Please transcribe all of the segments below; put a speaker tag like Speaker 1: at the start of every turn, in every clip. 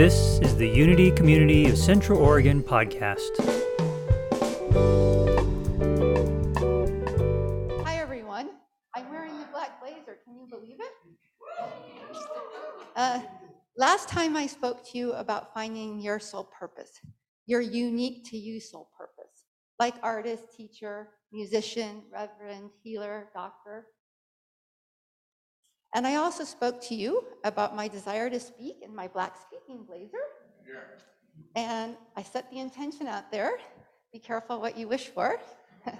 Speaker 1: This is the Unity Community of Central Oregon podcast.
Speaker 2: Hi, everyone. I'm wearing the black blazer. Can you believe it? Uh, last time I spoke to you about finding your soul purpose, your unique to you soul purpose, like artist, teacher, musician, reverend, healer, doctor. And I also spoke to you about my desire to speak in my black blazer. And I set the intention out there. Be careful what you wish for.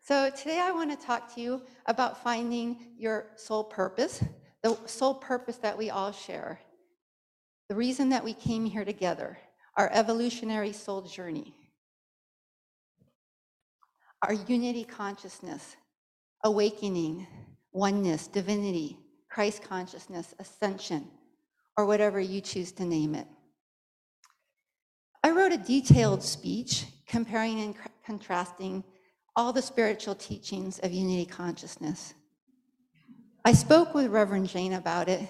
Speaker 2: so today I want to talk to you about finding your soul purpose, the soul purpose that we all share, the reason that we came here together, our evolutionary soul journey, our unity consciousness, awakening, oneness, divinity, Christ consciousness, ascension, or whatever you choose to name it. I wrote a detailed speech comparing and contrasting all the spiritual teachings of unity consciousness. I spoke with Reverend Jane about it,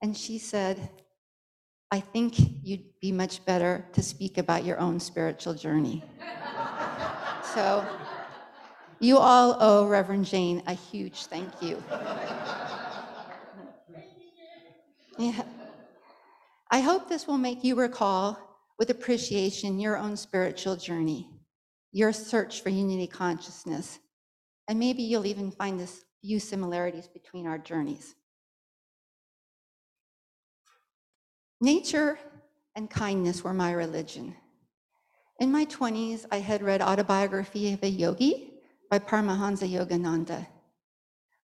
Speaker 2: and she said, I think you'd be much better to speak about your own spiritual journey. so, you all owe Reverend Jane a huge thank you. yeah. I hope this will make you recall with appreciation your own spiritual journey, your search for unity consciousness, and maybe you'll even find this few similarities between our journeys. Nature and kindness were my religion. In my 20s, I had read Autobiography of a Yogi by Paramahansa Yogananda.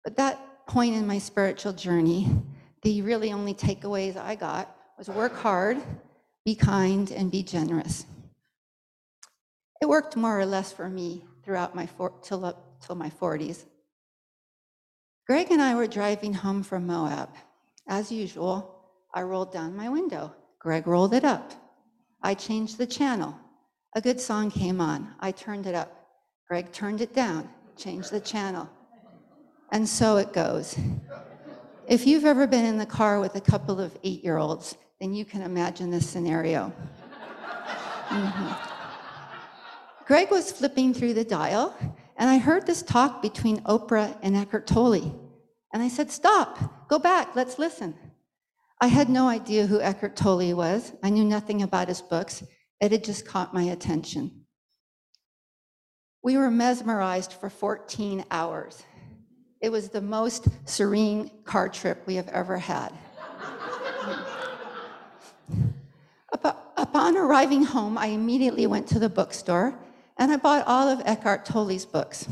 Speaker 2: But that point in my spiritual journey, the really only takeaways I got was work hard, be kind, and be generous. It worked more or less for me throughout my till up till my 40s. Greg and I were driving home from Moab. As usual, I rolled down my window. Greg rolled it up. I changed the channel. A good song came on. I turned it up. Greg turned it down, changed the channel. And so it goes. If you've ever been in the car with a couple of eight year olds, then you can imagine this scenario. Mm-hmm. Greg was flipping through the dial, and I heard this talk between Oprah and Eckhart Tolle. And I said, Stop, go back, let's listen. I had no idea who Eckhart Tolle was. I knew nothing about his books. It had just caught my attention. We were mesmerized for 14 hours. It was the most serene car trip we have ever had. Upon arriving home, I immediately went to the bookstore and I bought all of Eckhart Tolle's books.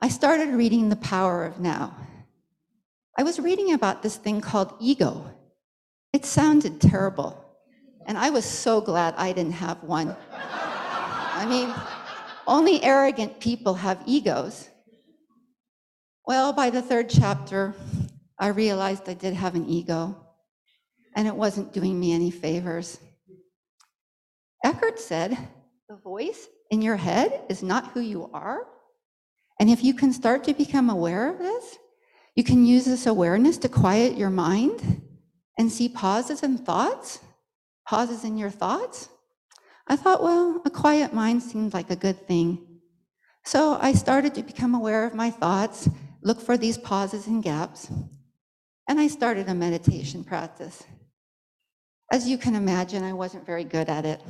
Speaker 2: I started reading The Power of Now. I was reading about this thing called ego. It sounded terrible, and I was so glad I didn't have one. I mean, only arrogant people have egos. Well, by the third chapter, I realized I did have an ego, and it wasn't doing me any favors. Eckhart said, The voice in your head is not who you are. And if you can start to become aware of this, you can use this awareness to quiet your mind and see pauses in thoughts, pauses in your thoughts, I thought, well, a quiet mind seemed like a good thing. So I started to become aware of my thoughts, look for these pauses and gaps, and I started a meditation practice. As you can imagine, I wasn't very good at it.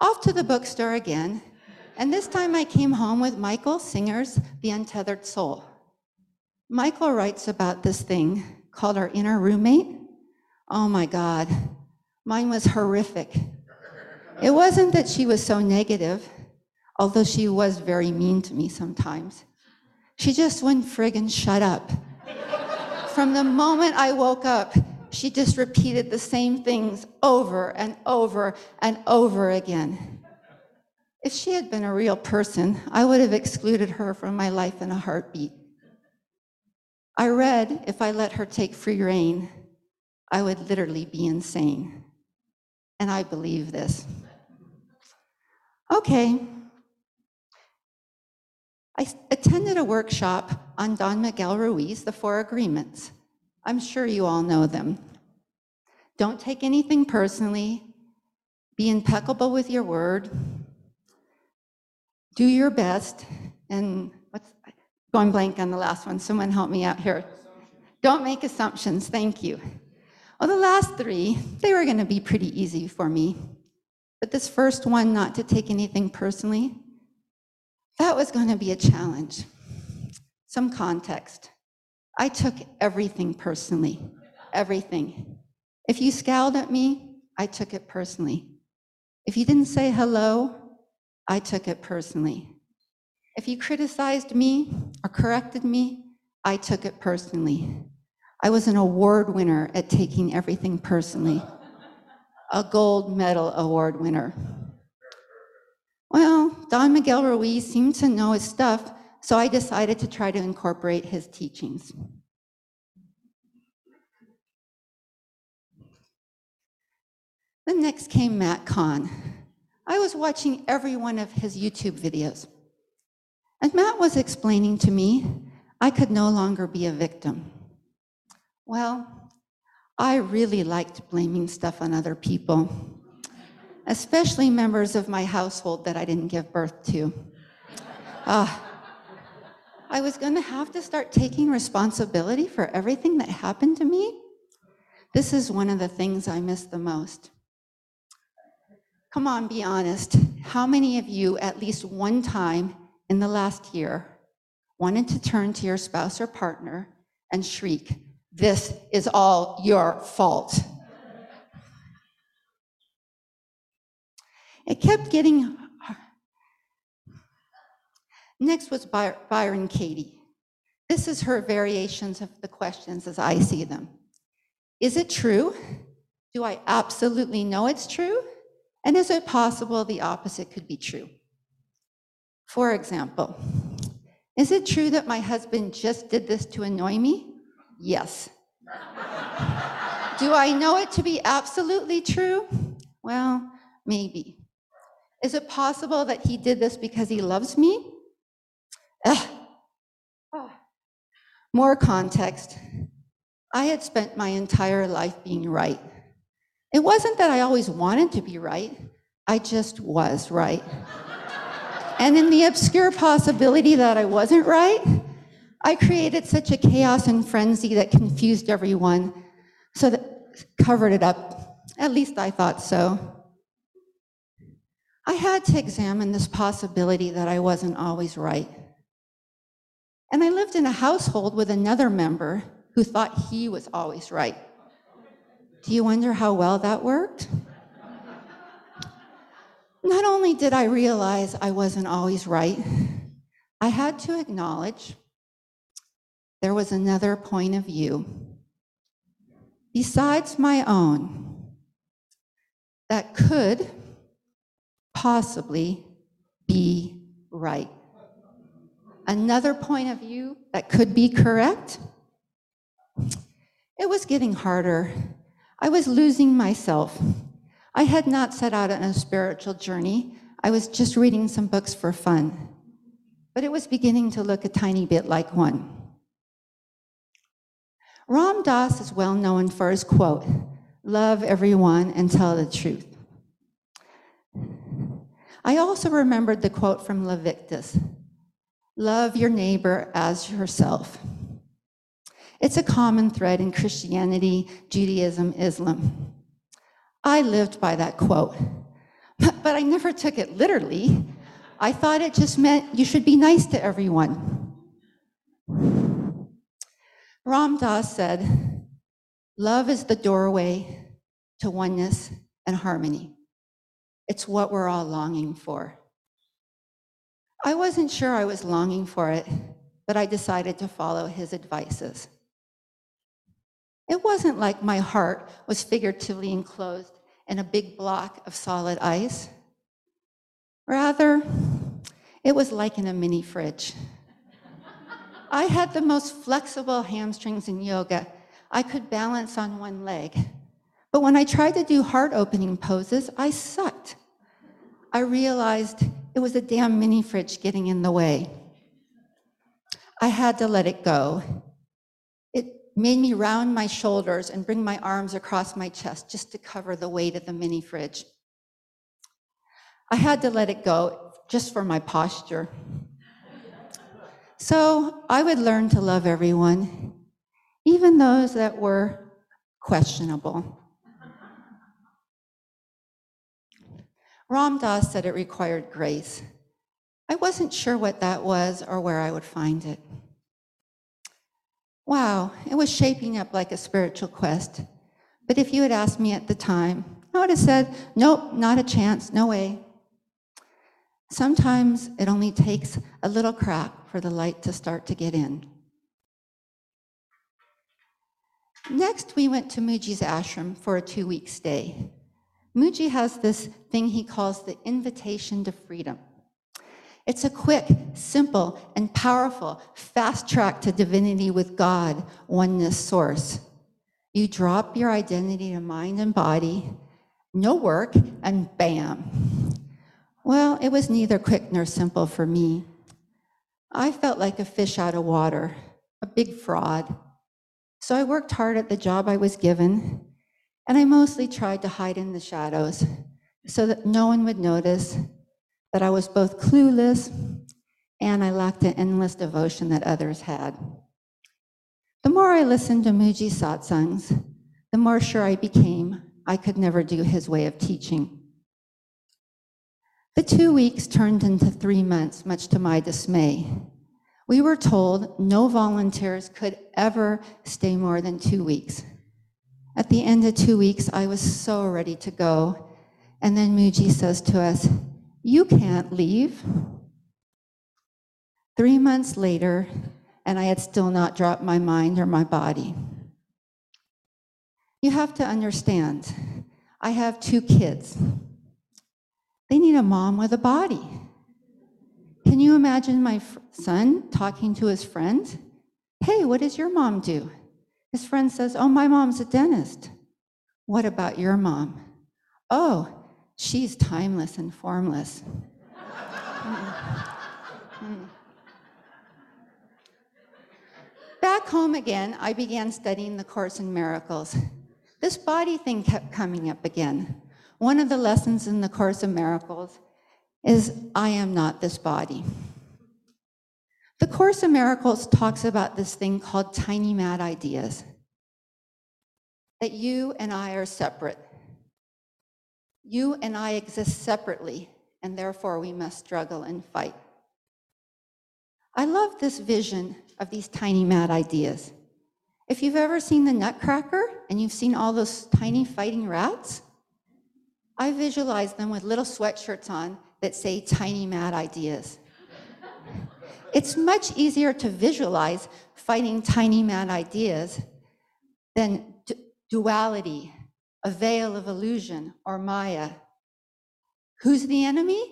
Speaker 2: Off to the bookstore again, and this time I came home with Michael Singer's The Untethered Soul. Michael writes about this thing called our inner roommate. Oh my God, Mine was horrific. It wasn't that she was so negative, although she was very mean to me sometimes. She just wouldn't friggin' shut up. From the moment I woke up, she just repeated the same things over and over and over again. If she had been a real person, I would have excluded her from my life in a heartbeat. I read if I let her take free reign, I would literally be insane and I believe this. Okay. I attended a workshop on Don Miguel Ruiz, the Four Agreements. I'm sure you all know them. Don't take anything personally. Be impeccable with your word. Do your best. And what's going blank on the last one? Someone help me out here. Don't make assumptions. Thank you. Well, the last three, they were going to be pretty easy for me. But this first one, not to take anything personally, that was going to be a challenge. Some context. I took everything personally, everything. If you scowled at me, I took it personally. If you didn't say hello, I took it personally. If you criticized me or corrected me, I took it personally. I was an award winner at taking everything personally, a gold medal award winner. Well, Don Miguel Ruiz seemed to know his stuff, so I decided to try to incorporate his teachings. Then next came Matt Kahn. I was watching every one of his YouTube videos. And Matt was explaining to me I could no longer be a victim. Well, I really liked blaming stuff on other people, especially members of my household that I didn't give birth to. Uh, I was going to have to start taking responsibility for everything that happened to me. This is one of the things I miss the most. Come on, be honest. How many of you, at least one time in the last year, wanted to turn to your spouse or partner and shriek, This is all your fault? It kept getting. Next was Byron Katie. This is her variations of the questions as I see them. Is it true? Do I absolutely know it's true? And is it possible the opposite could be true? For example, is it true that my husband just did this to annoy me? Yes. Do I know it to be absolutely true? Well, maybe. Is it possible that he did this because he loves me? Ugh. Oh. More context. I had spent my entire life being right. It wasn't that I always wanted to be right, I just was right. and in the obscure possibility that I wasn't right, I created such a chaos and frenzy that confused everyone, so that covered it up. At least I thought so. I had to examine this possibility that I wasn't always right. And I lived in a household with another member who thought he was always right. Do you wonder how well that worked? Not only did I realize I wasn't always right, I had to acknowledge there was another point of view besides my own that could possibly be right. Another point of view that could be correct. It was getting harder I was losing myself. I had not set out on a spiritual journey. I was just reading some books for fun. But it was beginning to look a tiny bit like one. Ram Dass is well known for his quote Love everyone and tell the truth. I also remembered the quote from Leviticus Love your neighbor as yourself. It's a common thread in Christianity, Judaism, Islam. I lived by that quote, but I never took it literally. I thought it just meant you should be nice to everyone. Ram Dass said, Love is the doorway to oneness and harmony. It's what we're all longing for. I wasn't sure I was longing for it, but I decided to follow his advices. It wasn't like my heart was figuratively enclosed in a big block of solid ice. Rather, it was like in a mini fridge. I had the most flexible hamstrings in yoga. I could balance on one leg. But when I tried to do heart opening poses, I sucked. I realized it was a damn mini fridge getting in the way. I had to let it go It made me round my shoulders and bring my arms across my chest just to cover the weight of the mini fridge. I had to let it go just for my posture. So I would learn to love everyone, even those that were questionable. Ram Dass said it required grace. I wasn't sure what that was or where I would find it. Wow, it was shaping up like a spiritual quest. But if you had asked me at the time, I would have said, nope, not a chance, no way. Sometimes it only takes a little crack for the light to start to get in. Next, we went to Mooji's ashram for a two week stay. Mooji has this thing he calls the invitation to freedom. It's a quick, simple, and powerful fast track to divinity with God, oneness source. You drop your identity to mind and body, no work, and bam. Well, it was neither quick nor simple for me. I felt like a fish out of water, a big fraud. So I worked hard at the job I was given, and I mostly tried to hide in the shadows so that no one would notice that I was both clueless and I lacked the endless devotion that others had. The more I listened to Mooji satsangs, the more sure I became I could never do his way of teaching. The two weeks turned into three months, much to my dismay. We were told no volunteers could ever stay more than two weeks. At the end of two weeks, I was so ready to go. And then Mooji says to us, you can't leave. Three months later, and I had still not dropped my mind or my body. You have to understand, I have two kids. They need a mom with a body. Can you imagine my son talking to his friend? Hey, what does your mom do? His friend says, Oh, my mom's a dentist. What about your mom? Oh, She's timeless and formless. Mm-hmm. Back home again, I began studying the Course in Miracles. This body thing kept coming up again. One of the lessons in the Course in Miracles is I am not this body. The Course in Miracles talks about this thing called tiny mad ideas that you and I are separate you and I exist separately, and therefore we must struggle and fight. I love this vision of these tiny mad ideas. If you've ever seen the Nutcracker and you've seen all those tiny fighting rats, I visualize them with little sweatshirts on that say tiny mad ideas. It's much easier to visualize fighting tiny mad ideas than duality a veil of illusion or Maya. Who's the enemy?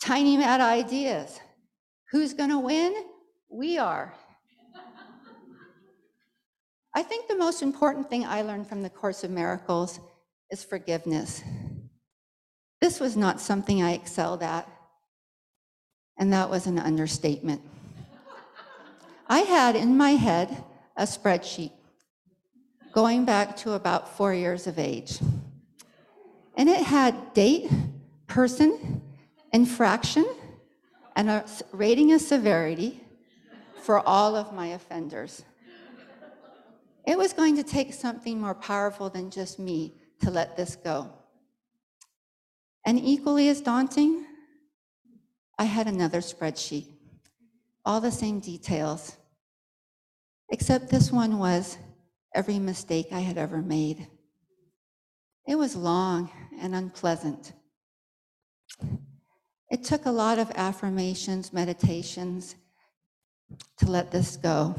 Speaker 2: Tiny mad ideas. Who's going to win? We are. I think the most important thing I learned from the Course of Miracles is forgiveness. This was not something I excelled at, and that was an understatement. I had in my head a spreadsheet going back to about four years of age. And it had date, person, infraction, and a rating of severity for all of my offenders. It was going to take something more powerful than just me to let this go. And equally as daunting, I had another spreadsheet, all the same details, except this one was every mistake I had ever made. It was long and unpleasant. It took a lot of affirmations, meditations to let this go,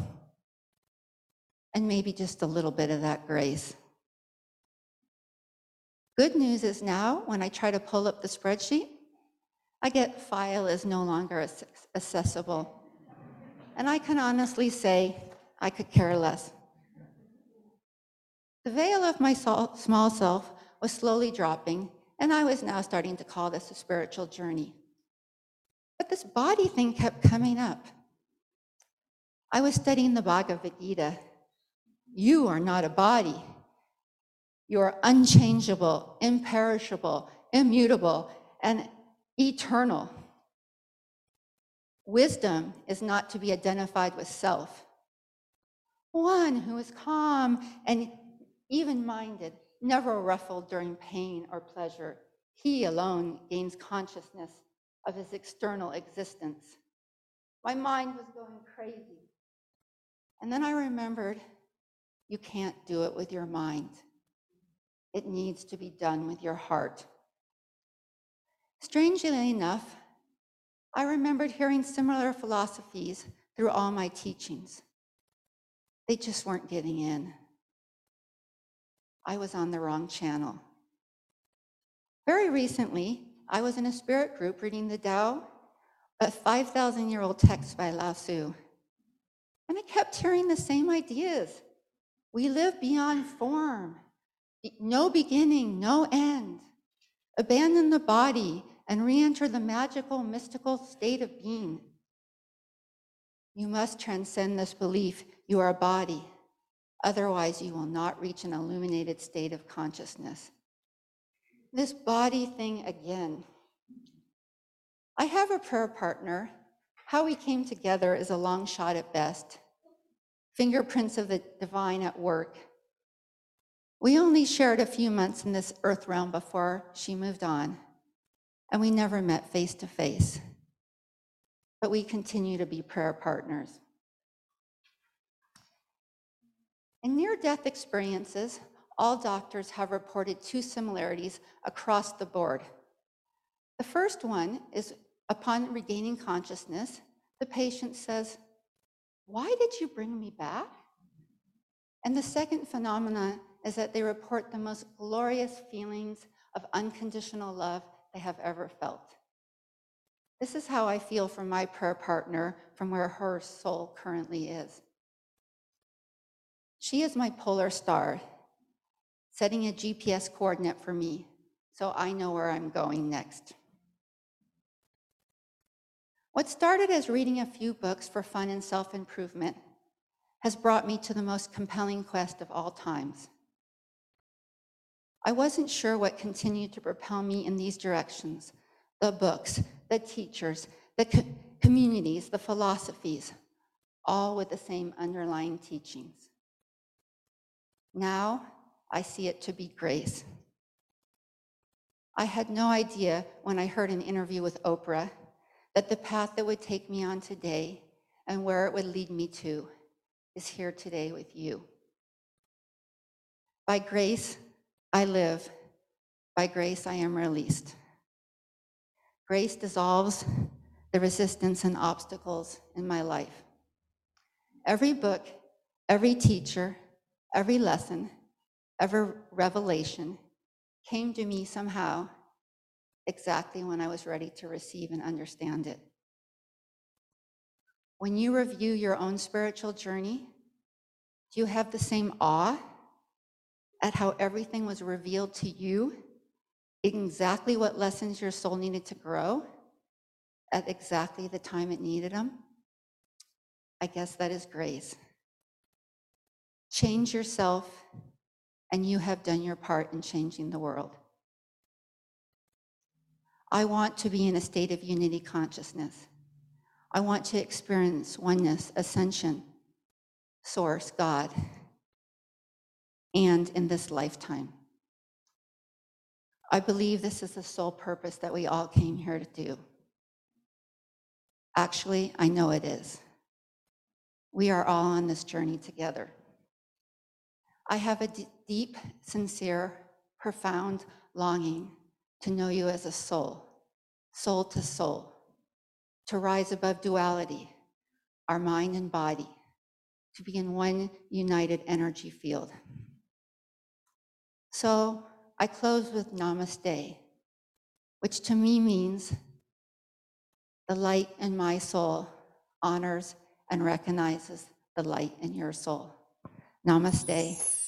Speaker 2: and maybe just a little bit of that grace. Good news is now, when I try to pull up the spreadsheet, I get file is no longer accessible. And I can honestly say I could care less. The veil of my small self was slowly dropping, and I was now starting to call this a spiritual journey. But this body thing kept coming up. I was studying the Bhagavad Gita. You are not a body. You are unchangeable, imperishable, immutable, and eternal. Wisdom is not to be identified with self. One who is calm and even minded, never ruffled during pain or pleasure. He alone gains consciousness of his external existence. My mind was going crazy. And then I remembered you can't do it with your mind, it needs to be done with your heart. Strangely enough, I remembered hearing similar philosophies through all my teachings. They just weren't getting in. I was on the wrong channel. Very recently, I was in a spirit group reading the Tao, a 5,000 year old text by Lao Tzu. And I kept hearing the same ideas. We live beyond form, no beginning, no end. Abandon the body and re enter the magical, mystical state of being. You must transcend this belief you are a body. Otherwise, you will not reach an illuminated state of consciousness. This body thing again. I have a prayer partner. How we came together is a long shot at best. Fingerprints of the divine at work. We only shared a few months in this earth realm before she moved on, and we never met face to face. But we continue to be prayer partners. In near death experiences, all doctors have reported two similarities across the board. The first one is upon regaining consciousness, the patient says, Why did you bring me back? And the second phenomenon is that they report the most glorious feelings of unconditional love they have ever felt. This is how I feel for my prayer partner from where her soul currently is. She is my polar star, setting a GPS coordinate for me so I know where I'm going next. What started as reading a few books for fun and self improvement has brought me to the most compelling quest of all times. I wasn't sure what continued to propel me in these directions the books, the teachers, the co- communities, the philosophies, all with the same underlying teachings. Now I see it to be grace. I had no idea when I heard an interview with Oprah that the path that would take me on today and where it would lead me to is here today with you. By grace, I live. By grace, I am released. Grace dissolves the resistance and obstacles in my life. Every book, every teacher, every lesson, every revelation came to me somehow exactly when I was ready to receive and understand it. When you review your own spiritual journey, do you have the same awe at how everything was revealed to you, exactly what lessons your soul needed to grow at exactly the time it needed them? I guess that is grace. Change yourself, and you have done your part in changing the world. I want to be in a state of unity consciousness. I want to experience oneness, ascension, source, God, and in this lifetime. I believe this is the sole purpose that we all came here to do. Actually, I know it is. We are all on this journey together. I have a d- deep, sincere, profound longing to know you as a soul, soul to soul, to rise above duality, our mind and body, to be in one united energy field. So I close with namaste, which to me means the light in my soul honors and recognizes the light in your soul. Namaste.